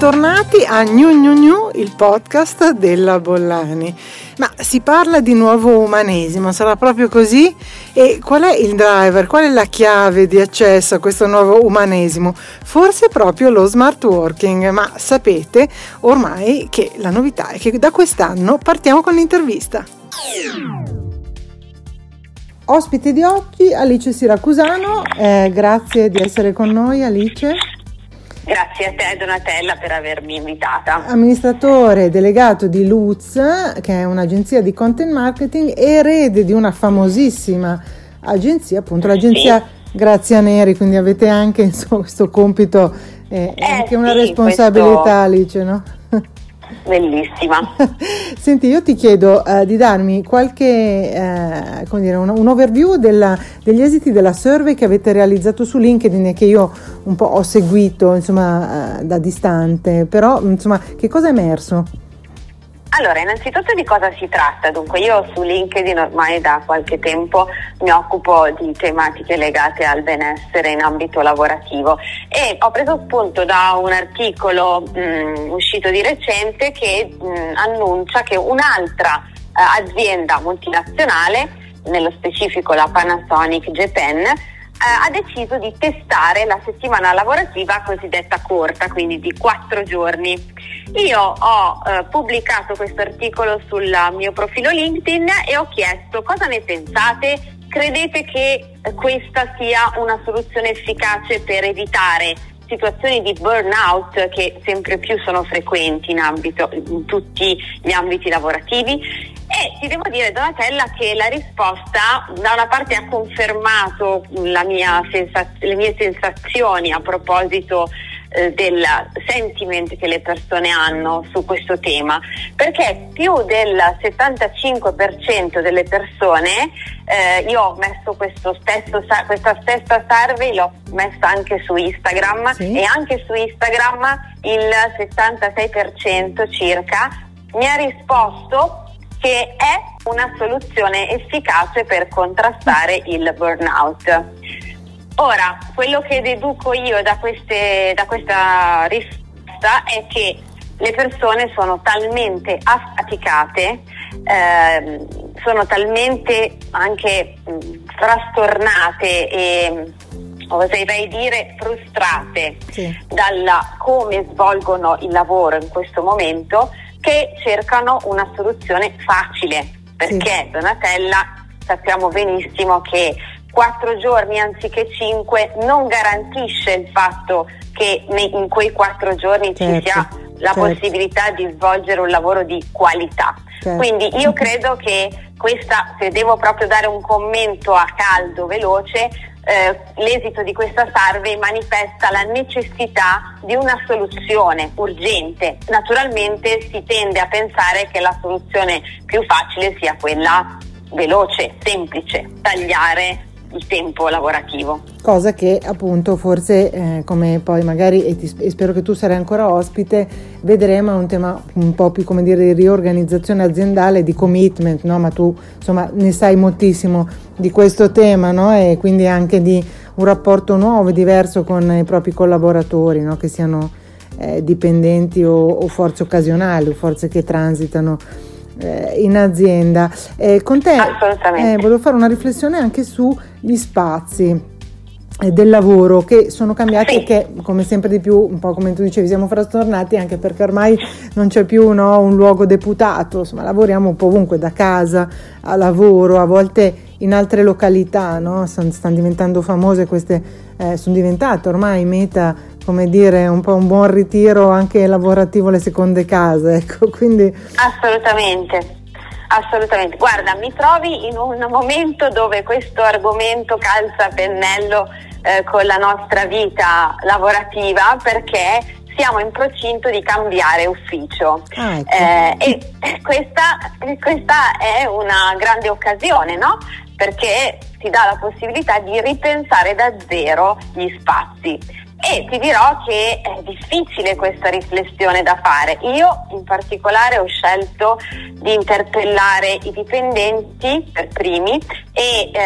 bentornati a Gnu Gnu Gnu, il podcast della Bollani. Ma si parla di nuovo umanesimo, sarà proprio così? E qual è il driver, qual è la chiave di accesso a questo nuovo umanesimo? Forse proprio lo smart working, ma sapete ormai che la novità è che da quest'anno partiamo con l'intervista. Ospite di oggi Alice Siracusano, eh, grazie di essere con noi Alice. Grazie a te Donatella per avermi invitata. Amministratore delegato di Lutz, che è un'agenzia di content marketing, erede di una famosissima agenzia, appunto l'agenzia sì. Grazia Neri, quindi avete anche insomma, questo compito e eh, anche una sì, responsabilità questo... Alice, no? Bellissima. Senti, io ti chiedo uh, di darmi qualche, uh, come dire, un, un overview della, degli esiti della survey che avete realizzato su LinkedIn e che io un po' ho seguito, insomma, uh, da distante, però, insomma, che cosa è emerso? Allora, innanzitutto di cosa si tratta? Dunque, io su LinkedIn ormai da qualche tempo mi occupo di tematiche legate al benessere in ambito lavorativo e ho preso spunto da un articolo mh, mm, uscito di recente che mh, mm, annuncia che un'altra eh, azienda multinazionale, nello specifico la Panasonic Japan, ha deciso di testare la settimana lavorativa cosiddetta corta, quindi di quattro giorni. Io ho eh, pubblicato questo articolo sul mio profilo LinkedIn e ho chiesto cosa ne pensate? Credete che questa sia una soluzione efficace per evitare situazioni di burnout che sempre più sono frequenti in, ambito, in tutti gli ambiti lavorativi e ti devo dire Donatella che la risposta da una parte ha confermato mia sensaz- le mie sensazioni a proposito eh, del sentiment che le persone hanno su questo tema, perché più del 75% delle persone, eh, io ho messo stesso, questa stessa survey, l'ho messa anche su Instagram sì. e anche su Instagram il 76% circa mi ha risposto che è una soluzione efficace per contrastare il burnout. Ora, quello che deduco io da, queste, da questa risposta è che le persone sono talmente affaticate, eh, sono talmente anche mh, frastornate e oserei dire frustrate sì. dalla come svolgono il lavoro in questo momento che cercano una soluzione facile, perché sì. Donatella sappiamo benissimo che quattro giorni anziché cinque non garantisce il fatto che in quei quattro giorni certo, ci sia la certo. possibilità di svolgere un lavoro di qualità. Certo. Quindi io credo che questa, se devo proprio dare un commento a caldo, veloce, eh, l'esito di questa survey manifesta la necessità di una soluzione urgente. Naturalmente si tende a pensare che la soluzione più facile sia quella veloce, semplice, tagliare il tempo lavorativo. Cosa che appunto forse eh, come poi magari e, ti, e, spero che tu sarai ancora ospite vedremo è un tema un po' più come dire di riorganizzazione aziendale, di commitment, no? ma tu insomma ne sai moltissimo di questo tema no? e quindi anche di un rapporto nuovo e diverso con i propri collaboratori no? che siano eh, dipendenti o, o forze occasionali o forze che transitano eh, in azienda. Eh, con te eh, volevo fare una riflessione anche sugli spazi eh, del lavoro che sono cambiati sì. e che come sempre di più, un po' come tu dicevi, siamo frastornati anche perché ormai non c'è più no, un luogo deputato, insomma lavoriamo un po' ovunque, da casa a lavoro, a volte in altre località, no? stanno, stanno diventando famose queste, eh, sono diventate ormai meta come dire, un po' un buon ritiro anche lavorativo le seconde case, ecco, quindi... Assolutamente. Assolutamente, guarda, mi trovi in un momento dove questo argomento calza a pennello eh, con la nostra vita lavorativa perché siamo in procinto di cambiare ufficio ah, ecco. eh, e questa, questa, è una grande occasione, no? Perché ti dà la possibilità di ripensare da zero gli spazi e ti dirò che è difficile questa riflessione da fare. Io in particolare ho scelto di interpellare i dipendenti per primi e eh,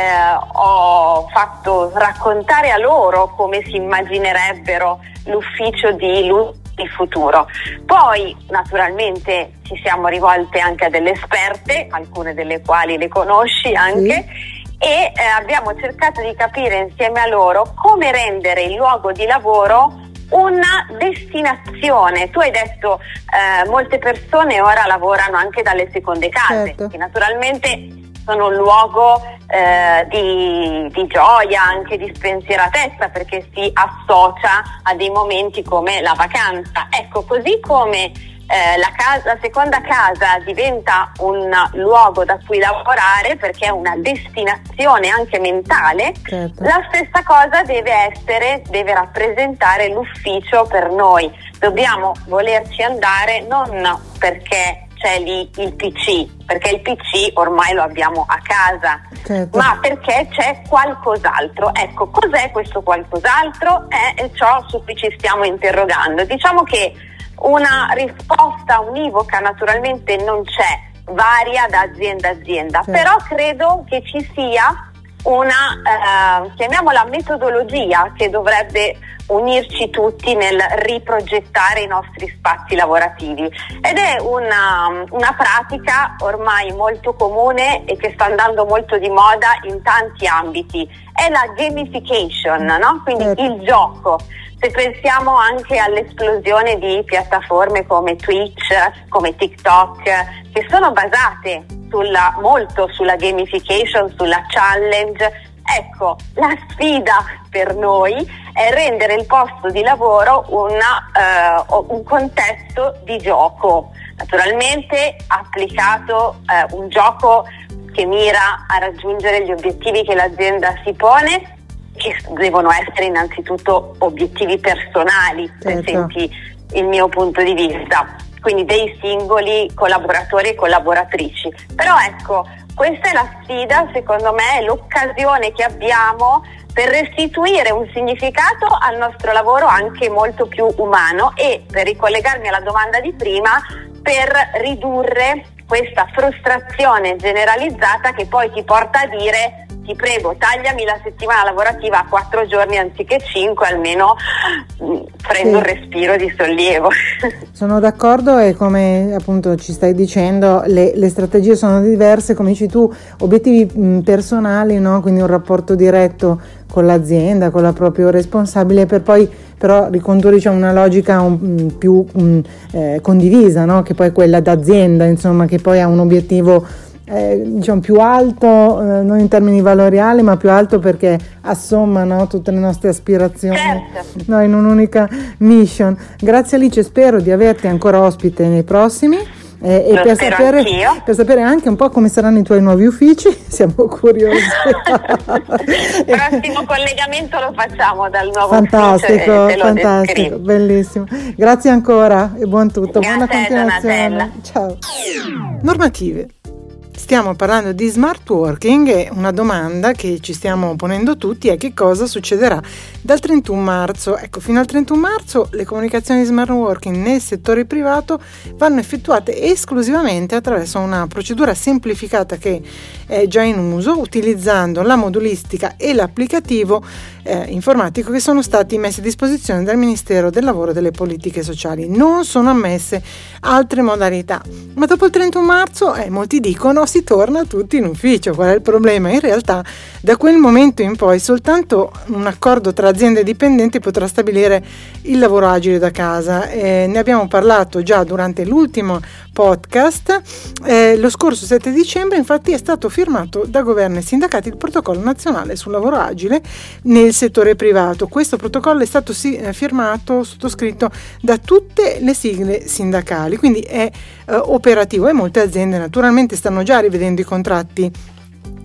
ho fatto raccontare a loro come si immaginerebbero l'ufficio di Luz il futuro. Poi naturalmente ci siamo rivolte anche a delle esperte, alcune delle quali le conosci anche. Sì. E eh, abbiamo cercato di capire insieme a loro come rendere il luogo di lavoro una destinazione. Tu hai detto eh, molte persone ora lavorano anche dalle seconde case, certo. che naturalmente sono un luogo eh, di, di, gioia, anche di spensieratezza, perché si associa a dei momenti come la vacanza. Ecco, così come eh, la, casa, la, seconda casa diventa un luogo da cui lavorare perché è una destinazione anche mentale, certo. la stessa cosa deve essere, deve rappresentare l'ufficio per noi. Dobbiamo volerci andare non perché c'è lì il PC, perché il PC ormai lo abbiamo a casa, certo. ma perché c'è qualcos'altro. Ecco, cos'è questo qualcos'altro? È ciò su cui ci stiamo interrogando. Diciamo che una risposta univoca naturalmente non c'è, varia da azienda a azienda, sì. però credo che ci sia una, eh, chiamiamola metodologia che dovrebbe unirci tutti nel riprogettare i nostri spazi lavorativi ed è una, una, pratica ormai molto comune e che sta andando molto di moda in tanti ambiti, è la gamification, no? quindi certo. il gioco. Se pensiamo anche all'esplosione di piattaforme come Twitch, come TikTok, che sono basate sulla, molto sulla gamification, sulla challenge, ecco, la sfida per noi è rendere il posto di lavoro una, uh, un contesto di gioco, naturalmente applicato uh, un gioco che mira a raggiungere gli obiettivi che l'azienda si pone che devono essere innanzitutto obiettivi personali, certo. se senti il mio punto di vista, quindi dei singoli collaboratori e collaboratrici. Però ecco, questa è la sfida, secondo me, è l'occasione che abbiamo per restituire un significato al nostro lavoro anche molto più umano e, per ricollegarmi alla domanda di prima, per ridurre questa frustrazione generalizzata che poi ti porta a dire ti prego tagliami la settimana lavorativa a quattro giorni anziché cinque, almeno mm, prendo sì. un respiro di sollievo. Sono d'accordo e come appunto ci stai dicendo le, le strategie sono diverse, come dici tu, obiettivi mh, mm, personali, no? quindi un rapporto diretto con l'azienda, con la propria responsabile, per poi però ricondurre diciamo, una logica un, mm, più un, eh, condivisa, no? che poi è quella d'azienda, insomma, che poi ha un obiettivo eh, diciamo più alto, eh, non in termini valoriali, ma più alto perché assomma no, tutte le nostre aspirazioni certo. no, in un'unica mission. Grazie Alice, spero di averti ancora ospite nei prossimi. Eh, e per sapere, per sapere, anche un po' come saranno i tuoi nuovi uffici, siamo curiosi. Il prossimo collegamento lo facciamo dal nuovo fantastico, ufficio. Fantastico, bellissimo. Grazie ancora e buon tutto. Grazie Buona continuazione. Donatella. Ciao. Normative. Stiamo parlando di smart working e una domanda che ci stiamo ponendo tutti è che cosa succederà dal 31 marzo. Ecco, fino al 31 marzo le comunicazioni di smart working nel settore privato vanno effettuate esclusivamente attraverso una procedura semplificata che è già in uso utilizzando la modulistica e l'applicativo eh, informatico che sono stati messi a disposizione dal Ministero del Lavoro e delle Politiche Sociali. Non sono ammesse altre modalità. Ma dopo il 31 marzo eh, molti dicono si torna tutti in ufficio. Qual è il problema? In realtà da quel momento in poi soltanto un accordo tra aziende e dipendenti potrà stabilire il lavoro agile da casa. Eh, ne abbiamo parlato già durante l'ultimo podcast. Eh, lo scorso 7 dicembre infatti è stato firmato da governo e sindacati il protocollo nazionale sul lavoro agile nel settore privato. Questo protocollo è stato eh, firmato, sottoscritto da tutte le sigle sindacali, quindi è eh, operativo e molte aziende naturalmente stanno già rivedendo i contratti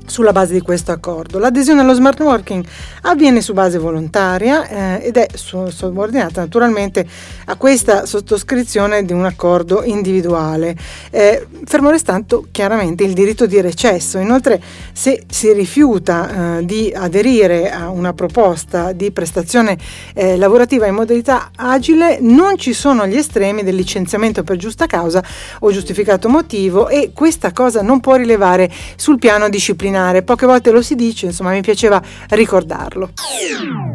sulla base di questo accordo. L'adesione allo smart working avviene su base volontaria eh, ed è subordinata naturalmente a questa sottoscrizione di un accordo individuale, eh, fermo restando chiaramente il diritto di recesso. Inoltre se si rifiuta eh, di aderire a una proposta di prestazione eh, lavorativa in modalità agile non ci sono gli estremi del licenziamento per giusta causa o giustificato motivo e questa cosa non può rilevare sul piano disciplinare immaginare, poche volte lo si dice, insomma mi piaceva ricordarlo.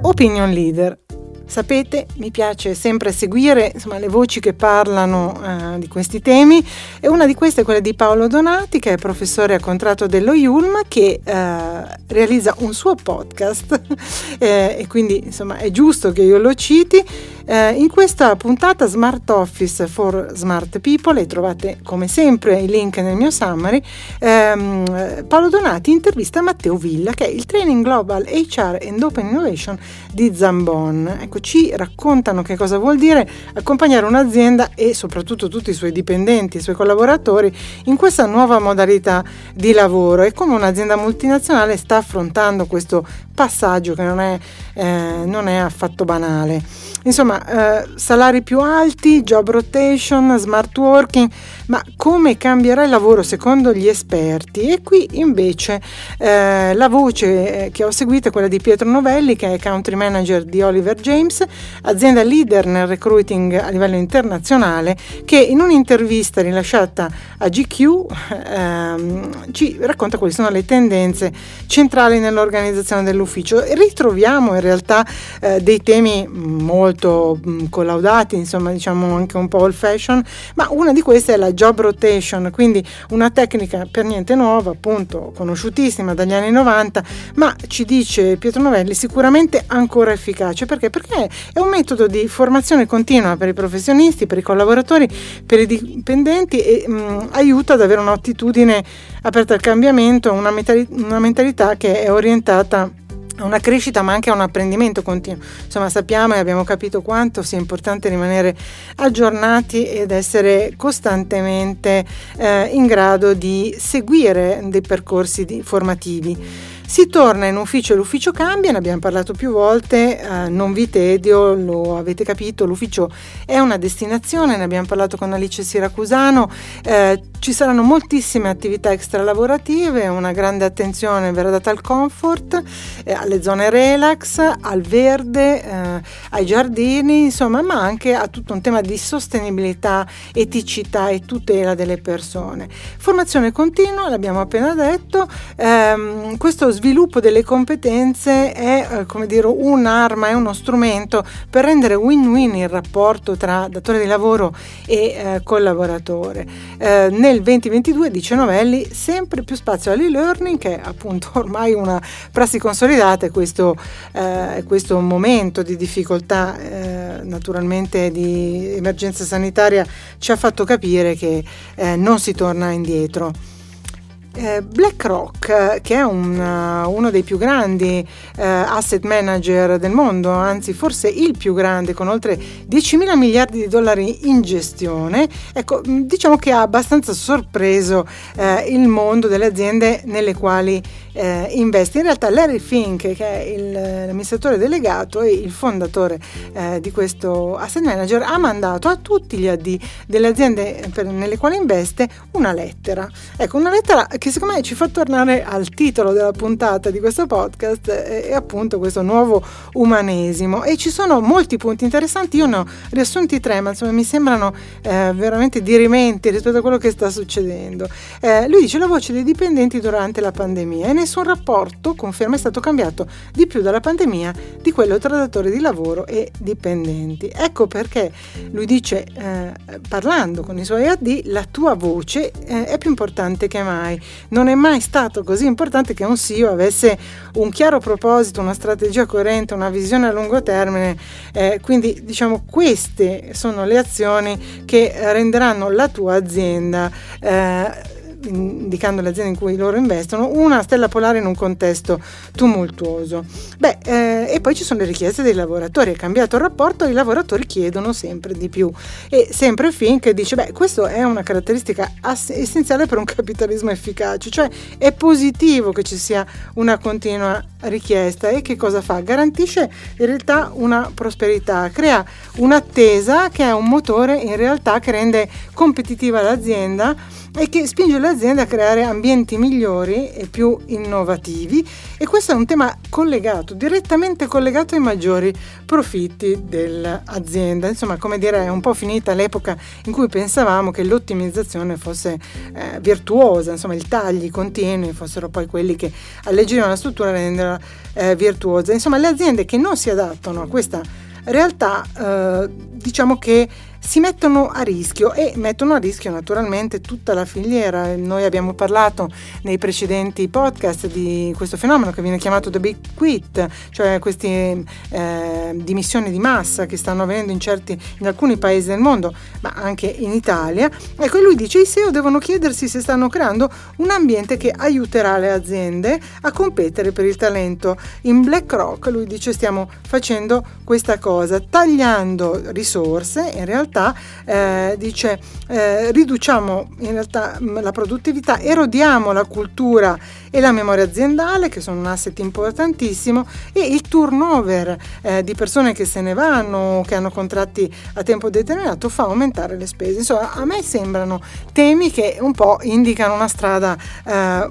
Opinion leader. Sapete, mi piace sempre seguire insomma, le voci che parlano eh, di questi temi e una di queste è quella di Paolo Donati, che è professore a contratto dello IULM, che eh, realizza un suo podcast eh, e quindi insomma è giusto che io lo citi. Eh, in questa puntata Smart Office for Smart People, e trovate come sempre il link nel mio summary, ehm, Paolo Donati intervista Matteo Villa, che è il Training Global HR and Open Innovation di Zambon. Ecco, ci raccontano che cosa vuol dire accompagnare un'azienda e soprattutto tutti i suoi dipendenti, i suoi collaboratori in questa nuova modalità di lavoro e come un'azienda multinazionale sta affrontando questo passaggio che non è, eh, non è affatto banale. Insomma, eh, salari più alti, job rotation, smart working, ma come cambierà il lavoro secondo gli esperti? E qui invece eh, la voce eh, che ho seguito è quella di Pietro Novelli, che è country manager di Oliver James, azienda leader nel recruiting a livello internazionale, che in un'intervista rilasciata a GQ ehm, ci racconta quali sono le tendenze centrali nell'organizzazione dell'ufficio. Ritroviamo in realtà eh, dei temi molto molto mh, collaudati, insomma diciamo anche un po' old fashion, ma una di queste è la job rotation, quindi una tecnica per niente nuova, appunto conosciutissima dagli anni 90, ma ci dice Pietro Novelli sicuramente ancora efficace, perché? Perché è un metodo di formazione continua per i professionisti, per i collaboratori, per i dipendenti e mh, aiuta ad avere un'attitudine aperta al cambiamento, una, una mentalità che è orientata una crescita ma anche un apprendimento continuo. Insomma, sappiamo e abbiamo capito quanto sia importante rimanere aggiornati ed essere costantemente eh, in grado di seguire dei percorsi di, formativi. Si torna in ufficio e l'ufficio cambia, ne abbiamo parlato più volte, eh, non vi tedio, lo avete capito, l'ufficio è una destinazione, ne abbiamo parlato con Alice Siracusano, eh, ci saranno moltissime attività extralavorative, una grande attenzione verrà data al comfort, eh, alle zone relax, al verde, eh, ai giardini, insomma, ma anche a tutto un tema di sostenibilità, eticità e tutela delle persone. Formazione continua, l'abbiamo appena detto, ehm, questo sviluppo delle competenze è eh, come dire un'arma, è uno strumento per rendere win-win il rapporto tra datore di lavoro e eh, collaboratore. Eh, nel 2022, dice Novelli, sempre più spazio all'e-learning che è appunto ormai una prassi consolidata e questo, eh, questo momento di difficoltà eh, naturalmente di emergenza sanitaria ci ha fatto capire che eh, non si torna indietro. Eh, BlackRock, che è un, uh, uno dei più grandi uh, asset manager del mondo, anzi forse il più grande con oltre 10 mila miliardi di dollari in gestione, ecco, mm, diciamo che ha abbastanza sorpreso uh, il mondo delle aziende nelle quali eh, investe. In realtà Larry Fink, che è il, l'amministratore delegato e il fondatore eh, di questo asset manager, ha mandato a tutti gli AD delle aziende per, nelle quali investe una lettera. Ecco, una lettera che secondo me ci fa tornare al titolo della puntata di questo podcast e, e appunto questo nuovo umanesimo. E ci sono molti punti interessanti, io ne ho riassunti tre, ma insomma mi sembrano eh, veramente dirimenti rispetto a quello che sta succedendo. Eh, lui dice la voce dei dipendenti durante la pandemia e ne nessun rapporto, conferma, è stato cambiato di più dalla pandemia di quello tra datori di lavoro e dipendenti. Ecco perché lui dice, eh, parlando con i suoi AD, la tua voce eh, è più importante che mai. Non è mai stato così importante che un CEO avesse un chiaro proposito, una strategia coerente, una visione a lungo termine. Eh, quindi diciamo queste sono le azioni che renderanno la tua azienda eh, indicando le aziende in cui loro investono, una stella polare in un contesto tumultuoso. Beh, eh, e poi ci sono le richieste dei lavoratori, è cambiato il rapporto, i lavoratori chiedono sempre di più e sempre Fink dice, beh, questa è una caratteristica ass- essenziale per un capitalismo efficace, cioè è positivo che ci sia una continua richiesta e che cosa fa? Garantisce in realtà una prosperità, crea un'attesa che è un motore in realtà che rende competitiva l'azienda e che spinge le aziende a creare ambienti migliori e più innovativi e questo è un tema collegato, direttamente collegato ai maggiori profitti dell'azienda. Insomma, come dire, è un po' finita l'epoca in cui pensavamo che l'ottimizzazione fosse eh, virtuosa, insomma, i tagli continui fossero poi quelli che alleggerivano la struttura e renderla eh, virtuosa. Insomma, le aziende che non si adattano a questa realtà eh, diciamo che si mettono a rischio e mettono a rischio naturalmente tutta la filiera. Noi abbiamo parlato nei precedenti podcast di questo fenomeno che viene chiamato the big quit, cioè queste eh, dimissioni di massa che stanno avvenendo in, certi, in alcuni paesi del mondo, ma anche in Italia. Ecco, lui dice i SEO devono chiedersi se stanno creando un ambiente che aiuterà le aziende a competere per il talento. In BlackRock lui dice stiamo facendo questa cosa, tagliando risorse in realtà eh, dice eh, riduciamo realtà mm, la produttività, erodiamo la cultura e la memoria aziendale che sono un asset importantissimo e il turnover eh, di persone che se ne vanno, che hanno contratti a tempo determinato fa aumentare le spese. Insomma, a me sembrano temi che un po' indicano una strada eh,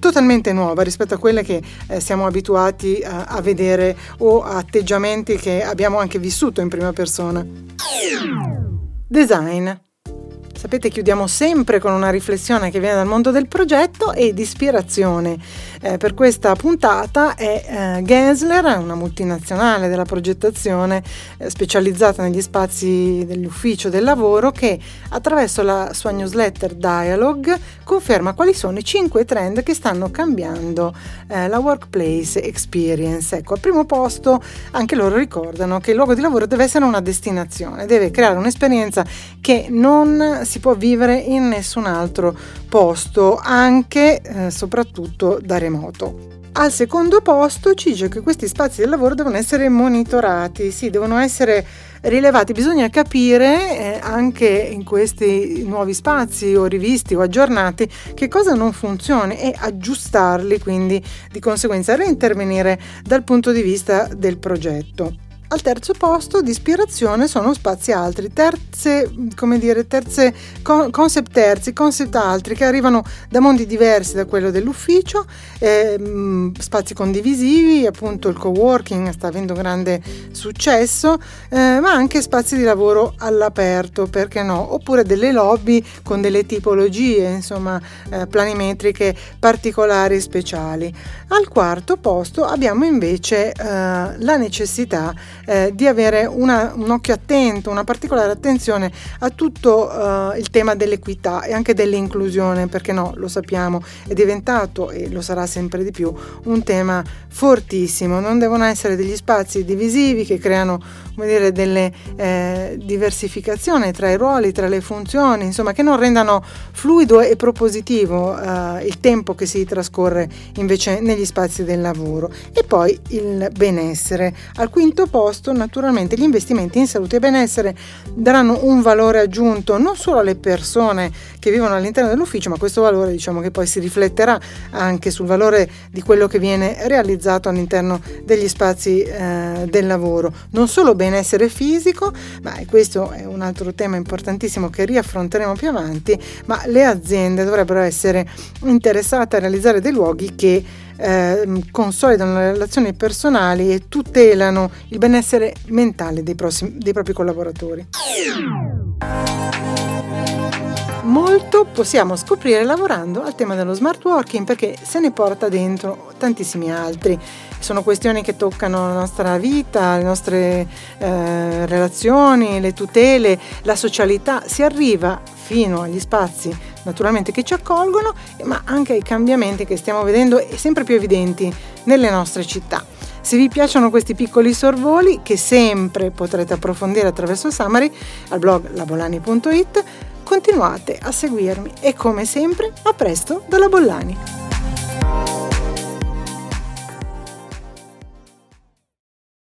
totalmente nuova rispetto a quelle che eh, siamo abituati eh, a vedere o atteggiamenti che abbiamo anche vissuto in prima persona. Design. Sapete, chiudiamo sempre con una riflessione che viene dal mondo del progetto e di ispirazione. Eh, per questa puntata è eh, Gensler, una multinazionale della progettazione eh, specializzata negli spazi dell'ufficio del lavoro, che attraverso la sua newsletter Dialogue conferma quali sono i cinque trend che stanno cambiando eh, la workplace experience. Ecco, al primo posto anche loro ricordano che il luogo di lavoro deve essere una destinazione, deve creare un'esperienza che non si può vivere in nessun altro posto, anche e eh, soprattutto da remoto. Al secondo posto ci dice che questi spazi del lavoro devono essere monitorati, sì, devono essere rilevati, bisogna capire eh, anche in questi nuovi spazi o rivisti o aggiornati che cosa non funziona e aggiustarli, quindi di conseguenza reintervenire dal punto di vista del progetto. Al terzo posto di ispirazione sono spazi altri, terze, come dire, terze, concept terzi, concept altri che arrivano da mondi diversi da quello dell'ufficio, eh, spazi condivisivi, appunto il co-working sta avendo grande successo, eh, ma anche spazi di lavoro all'aperto, perché no? Oppure delle lobby con delle tipologie, insomma, eh, planimetriche particolari speciali. Al quarto posto abbiamo invece eh, la necessità eh, di avere una, un occhio attento, una particolare attenzione a tutto eh, il tema dell'equità e anche dell'inclusione, perché no, lo sappiamo, è diventato e lo sarà sempre di più un tema fortissimo. Non devono essere degli spazi divisivi che creano come dire, delle eh, diversificazioni tra i ruoli, tra le funzioni, insomma, che non rendano fluido e propositivo eh, il tempo che si trascorre invece negli spazi del lavoro. E poi il benessere. Al quinto posto, naturalmente, gli investimenti in salute e benessere daranno un valore aggiunto non solo alle persone che vivono all'interno dell'ufficio, ma questo valore diciamo che poi si rifletterà anche sul valore di quello che viene realizzato all'interno degli spazi eh, del lavoro. Non solo benessere fisico, ma questo è un altro tema importantissimo che riaffronteremo più avanti, ma le aziende dovrebbero essere interessate a realizzare dei luoghi che eh, consolidano le relazioni personali e tutelano il benessere mentale dei, prossimi, dei propri collaboratori molto possiamo scoprire lavorando al tema dello smart working perché se ne porta dentro tantissimi altri. Sono questioni che toccano la nostra vita, le nostre eh, relazioni, le tutele, la socialità. Si arriva fino agli spazi naturalmente che ci accolgono, ma anche ai cambiamenti che stiamo vedendo sempre più evidenti nelle nostre città. Se vi piacciono questi piccoli sorvoli, che sempre potrete approfondire attraverso summary al blog labolani.it, continuate a seguirmi e come sempre a presto dalla Bollani.